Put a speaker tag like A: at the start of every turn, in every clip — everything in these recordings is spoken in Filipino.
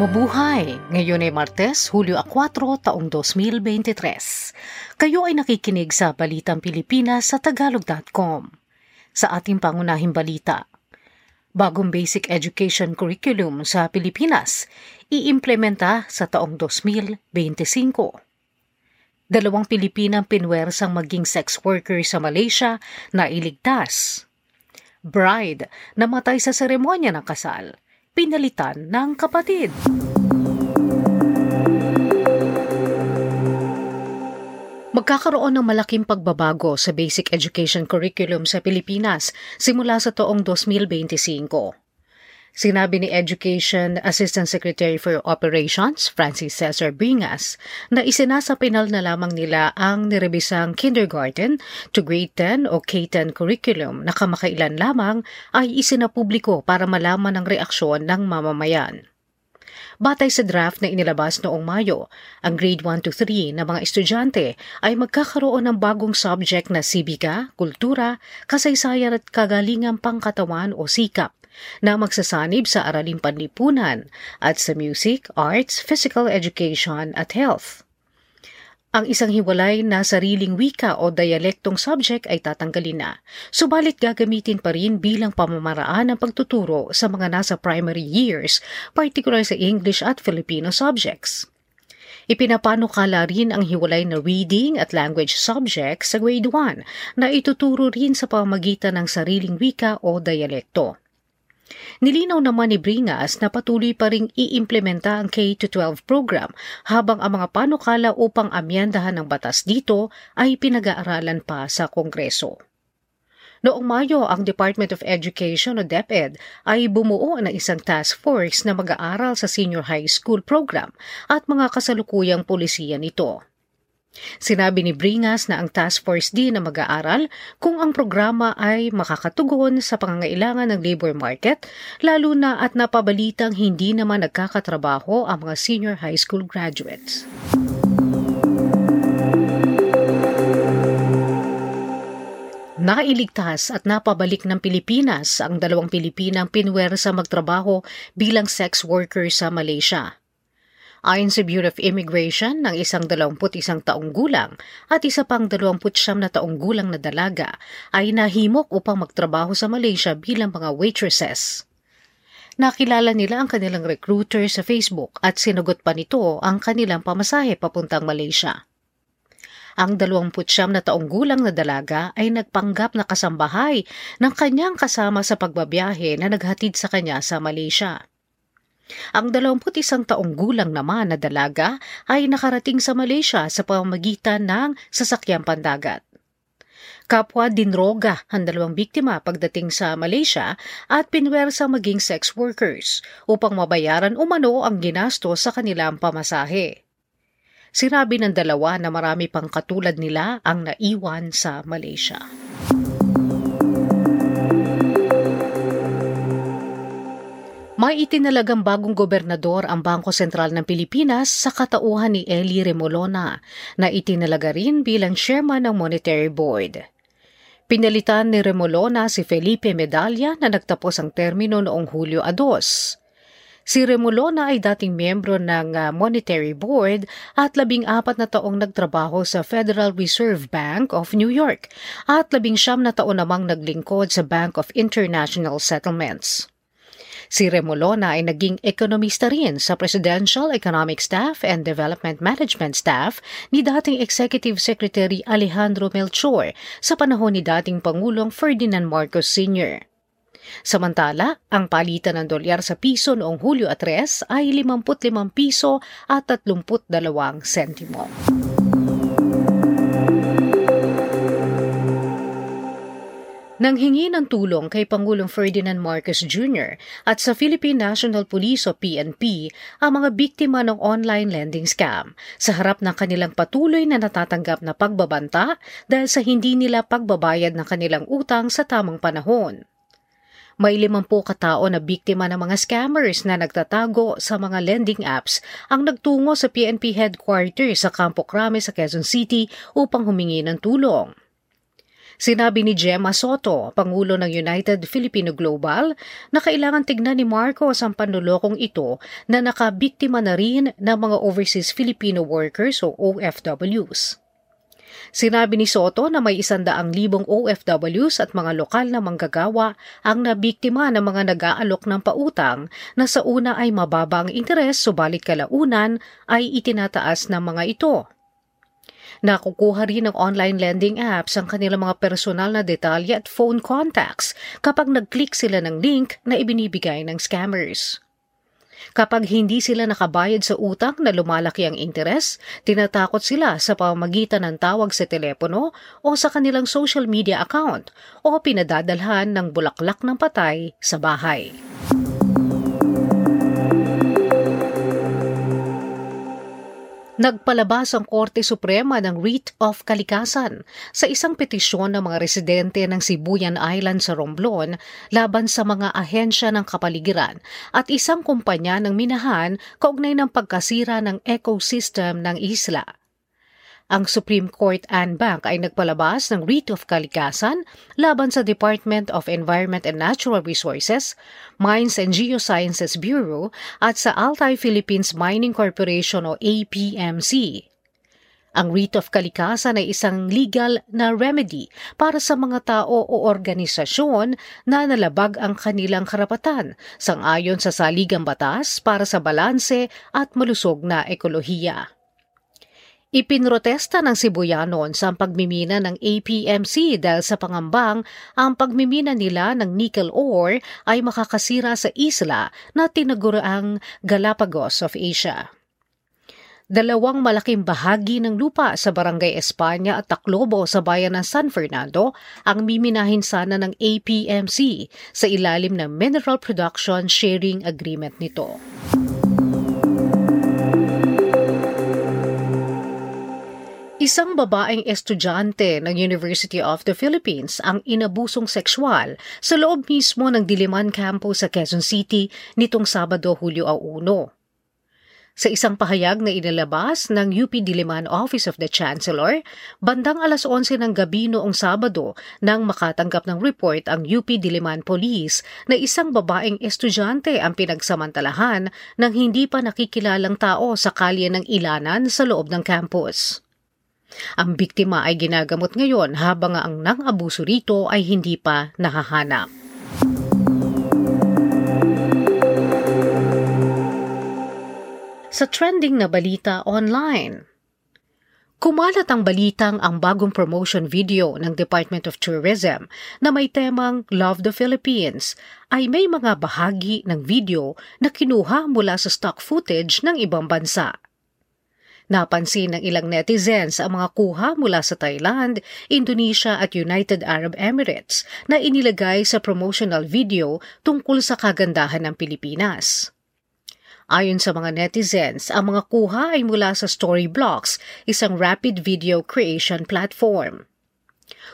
A: Mabuhay! Ngayon ay Martes, Hulyo 4, taong 2023. Kayo ay nakikinig sa Balitang Pilipinas sa Tagalog.com. Sa ating pangunahing balita, bagong basic education curriculum sa Pilipinas, iimplementa sa taong 2025. Dalawang Pilipinang pinwersang maging sex worker sa Malaysia na iligtas. Bride, namatay sa seremonya ng kasal pinalitan ng kapatid. Magkakaroon ng malaking pagbabago sa basic education curriculum sa Pilipinas simula sa taong 2025. Sinabi ni Education Assistant Secretary for Operations, Francis Cesar Bingas, na isinasapinal na lamang nila ang nirebisang kindergarten to grade 10 o K-10 curriculum na kamakailan lamang ay isinapubliko para malaman ang reaksyon ng mamamayan. Batay sa draft na inilabas noong Mayo, ang grade 1 to 3 na mga estudyante ay magkakaroon ng bagong subject na sibika, kultura, kasaysayan at kagalingang pangkatawan o sikap na magsasanib sa araling panlipunan at sa music, arts, physical education at health. Ang isang hiwalay na sariling wika o dialektong subject ay tatanggalin na, subalit gagamitin pa rin bilang pamamaraan ng pagtuturo sa mga nasa primary years, particular sa English at Filipino subjects. Ipinapanukala rin ang hiwalay na reading at language subjects sa grade 1 na ituturo rin sa pamagitan ng sariling wika o dialekto. Nilinaw naman ni Bringas na patuloy pa ring iimplementa ang K-12 program habang ang mga panukala upang amyendahan ng batas dito ay pinag-aaralan pa sa Kongreso. Noong Mayo, ang Department of Education o DepEd ay bumuo ng isang task force na mag-aaral sa senior high school program at mga kasalukuyang polisiya nito. Sinabi ni Bringas na ang task force din na mag-aaral kung ang programa ay makakatugon sa pangangailangan ng labor market, lalo na at napabalitang hindi naman nagkakatrabaho ang mga senior high school graduates. Nailigtas at napabalik ng Pilipinas ang dalawang Pilipinang pinwer sa magtrabaho bilang sex worker sa Malaysia. Ayon sa Bureau of Immigration, ng isang 21 taong gulang at isa pang 29 na taong gulang na dalaga ay nahimok upang magtrabaho sa Malaysia bilang mga waitresses. Nakilala nila ang kanilang recruiter sa Facebook at sinagot pa nito ang kanilang pamasahe papuntang Malaysia. Ang 29 na taong gulang na dalaga ay nagpanggap na kasambahay ng kanyang kasama sa pagbabiyahe na naghatid sa kanya sa Malaysia. Ang 21 taong gulang naman na dalaga ay nakarating sa Malaysia sa pamamagitan ng sasakyang pandagat. Kapwa dinroga ang dalawang biktima pagdating sa Malaysia at pinwersa maging sex workers upang mabayaran umano ang ginasto sa kanilang pamasahe. Sinabi ng dalawa na marami pang katulad nila ang naiwan sa Malaysia. May itinalagang bagong gobernador ang Bangko Sentral ng Pilipinas sa katauhan ni Eli Remolona na itinalaga rin bilang chairman ng Monetary Board. Pinalitan ni Remolona si Felipe Medalla na nagtapos ang termino noong Hulyo 2. Si Remolona ay dating miyembro ng uh, Monetary Board at labing apat na taong nagtrabaho sa Federal Reserve Bank of New York at labing siyam na taon namang naglingkod sa Bank of International Settlements. Si Remolona ay naging ekonomista rin sa Presidential Economic Staff and Development Management Staff ni dating Executive Secretary Alejandro Melchor sa panahon ni dating Pangulong Ferdinand Marcos Sr. Samantala, ang palitan ng dolyar sa piso noong Hulyo 3 ay 55 piso at 32 sentimo. Nang hingi ng tulong kay Pangulong Ferdinand Marcos Jr. at sa Philippine National Police o PNP ang mga biktima ng online lending scam sa harap ng kanilang patuloy na natatanggap na pagbabanta dahil sa hindi nila pagbabayad ng kanilang utang sa tamang panahon. May limampu katao na biktima ng mga scammers na nagtatago sa mga lending apps ang nagtungo sa PNP headquarters sa Campo Crame sa Quezon City upang humingi ng tulong. Sinabi ni Gemma Soto, Pangulo ng United Filipino Global, na kailangan tignan ni Marcos ang panlulokong ito na nakabiktima na rin ng mga overseas Filipino workers o OFWs. Sinabi ni Soto na may isandaang libong OFWs at mga lokal na manggagawa ang nabiktima ng mga nag-aalok ng pautang na sa una ay mababa ang interes subalit kalaunan ay itinataas ng mga ito. Nakukuha rin ng online lending apps ang kanilang mga personal na detalye at phone contacts kapag nag-click sila ng link na ibinibigay ng scammers. Kapag hindi sila nakabayad sa utang na lumalaki ang interes, tinatakot sila sa pamamagitan ng tawag sa telepono o sa kanilang social media account o pinadadalhan ng bulaklak ng patay sa bahay. Nagpalabas ang Korte Suprema ng Writ of Kalikasan sa isang petisyon ng mga residente ng Sibuyan Island sa Romblon laban sa mga ahensya ng kapaligiran at isang kumpanya ng minahan kaugnay ng pagkasira ng ecosystem ng isla. Ang Supreme Court Anne Bank ay nagpalabas ng writ of kalikasan laban sa Department of Environment and Natural Resources, Mines and Geosciences Bureau at sa Altai Philippines Mining Corporation o APMC. Ang writ of kalikasan ay isang legal na remedy para sa mga tao o organisasyon na nalabag ang kanilang karapatan sangayon sa saligang batas para sa balanse at malusog na ekolohiya. Ipinrotesta ng Sibuyanon sa pagmimina ng APMC dahil sa pangambang ang pagmimina nila ng nickel ore ay makakasira sa isla na tinaguraang Galapagos of Asia. Dalawang malaking bahagi ng lupa sa Barangay Espanya at Taclobo sa bayan ng San Fernando ang miminahin sana ng APMC sa ilalim ng Mineral Production Sharing Agreement nito. Isang babaeng estudyante ng University of the Philippines ang inabusong sexual sa loob mismo ng Diliman Campus sa Quezon City nitong Sabado, Hulyo 1. Sa isang pahayag na inilabas ng UP Diliman Office of the Chancellor, bandang alas 11 ng gabi noong Sabado nang makatanggap ng report ang UP Diliman Police na isang babaeng estudyante ang pinagsamantalahan ng hindi pa nakikilalang tao sa kalye ng ilanan sa loob ng campus. Ang biktima ay ginagamot ngayon habang ang nang-abuso rito ay hindi pa nahahanap. Sa trending na balita online, Kumalat ang balitang ang bagong promotion video ng Department of Tourism na may temang Love the Philippines ay may mga bahagi ng video na kinuha mula sa stock footage ng ibang bansa. Napansin ng ilang netizens ang mga kuha mula sa Thailand, Indonesia at United Arab Emirates na inilagay sa promotional video tungkol sa kagandahan ng Pilipinas. Ayon sa mga netizens, ang mga kuha ay mula sa Storyblocks, isang rapid video creation platform.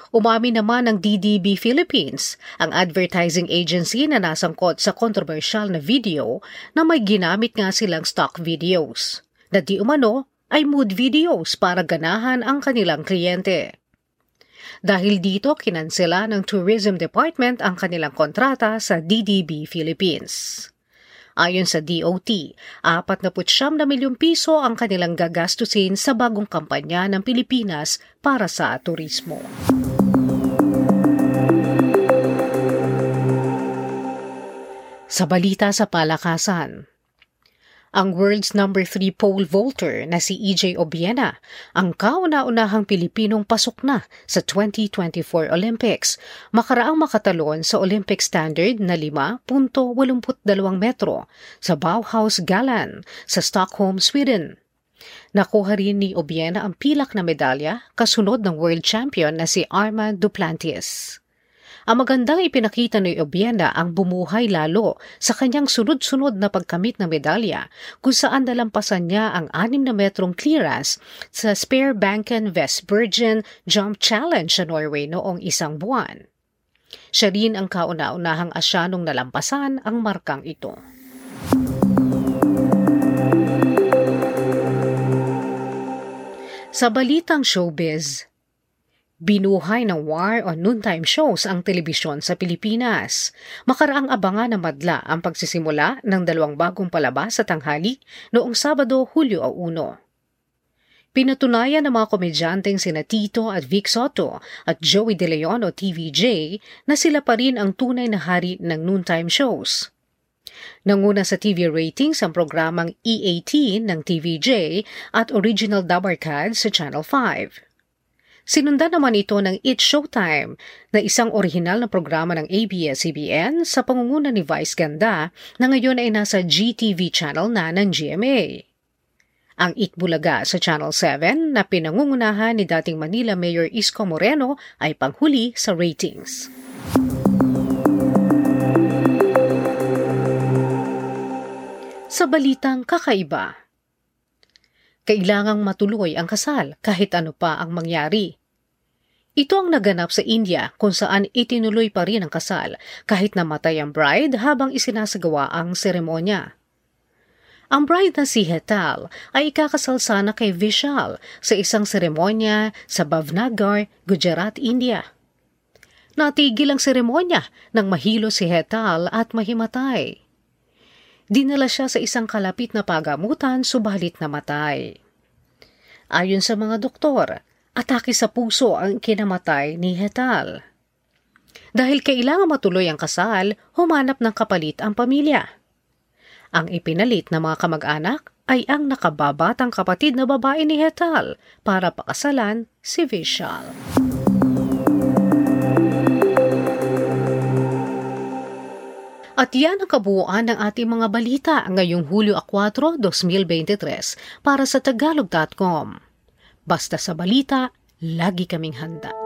A: Umami naman ng DDB Philippines, ang advertising agency na nasangkot sa kontrobersyal na video na may ginamit nga silang stock videos, na di umano ay mood videos para ganahan ang kanilang kliyente. Dahil dito, kinansela ng Tourism Department ang kanilang kontrata sa DDB Philippines. Ayon sa DOT, 49 na milyong piso ang kanilang gagastusin sa bagong kampanya ng Pilipinas para sa turismo. Sa balita sa palakasan, ang world's number 3 pole vaulter na si EJ Obiena, ang kauna-unahang Pilipinong pasok na sa 2024 Olympics, makaraang makatalon sa Olympic standard na 5.82 metro sa Bauhaus Galan sa Stockholm, Sweden. Nakuha rin ni Obiena ang pilak na medalya kasunod ng world champion na si Armand Duplantis. Ang magandang ipinakita ni Obiena ang bumuhay lalo sa kanyang sunod-sunod na pagkamit ng medalya kung saan nalampasan niya ang 6 na metrong clearance sa Spare Banken West Virgin Jump Challenge sa Norway noong isang buwan. Siya rin ang kauna-unahang asyanong nalampasan ang markang ito. Sa balitang showbiz, Binuhay ng war o noontime shows ang telebisyon sa Pilipinas. Makaraang abangan na madla ang pagsisimula ng dalawang bagong palabas sa tanghali noong Sabado, Hulyo 1. Pinatunayan ng mga komedyanteng sina Tito at Vic Soto at Joey De Leon o TVJ na sila pa rin ang tunay na hari ng noontime shows. Nanguna sa TV ratings ang programang E18 ng TVJ at Original Dabarkad sa Channel 5. Sinundan naman ito ng It's Showtime na isang orihinal na programa ng ABS-CBN sa pangunguna ni Vice Ganda na ngayon ay nasa GTV channel na ng GMA. Ang Itbulaga sa Channel 7 na pinangungunahan ni dating Manila Mayor Isko Moreno ay panghuli sa ratings. Sa balitang kakaiba, kailangang matuloy ang kasal kahit ano pa ang mangyari. Ito ang naganap sa India kung saan itinuloy pa rin ang kasal kahit namatay ang bride habang isinasagawa ang seremonya. Ang bride na si Hetal ay ikakasal sana kay Vishal sa isang seremonya sa Bhavnagar, Gujarat, India. Natigil ang seremonya nang mahilo si Hetal at mahimatay. Dinala siya sa isang kalapit na pagamutan subalit namatay. Ayon sa mga doktor, atake sa puso ang kinamatay ni Hetal. Dahil kailangan matuloy ang kasal, humanap ng kapalit ang pamilya. Ang ipinalit ng mga kamag-anak ay ang nakababatang kapatid na babae ni Hetal para pakasalan si Vishal. At yan ang kabuuan ng ating mga balita ngayong Hulyo 4, 2023 para sa tagalog.com. Basta sa balita, lagi kaming handa.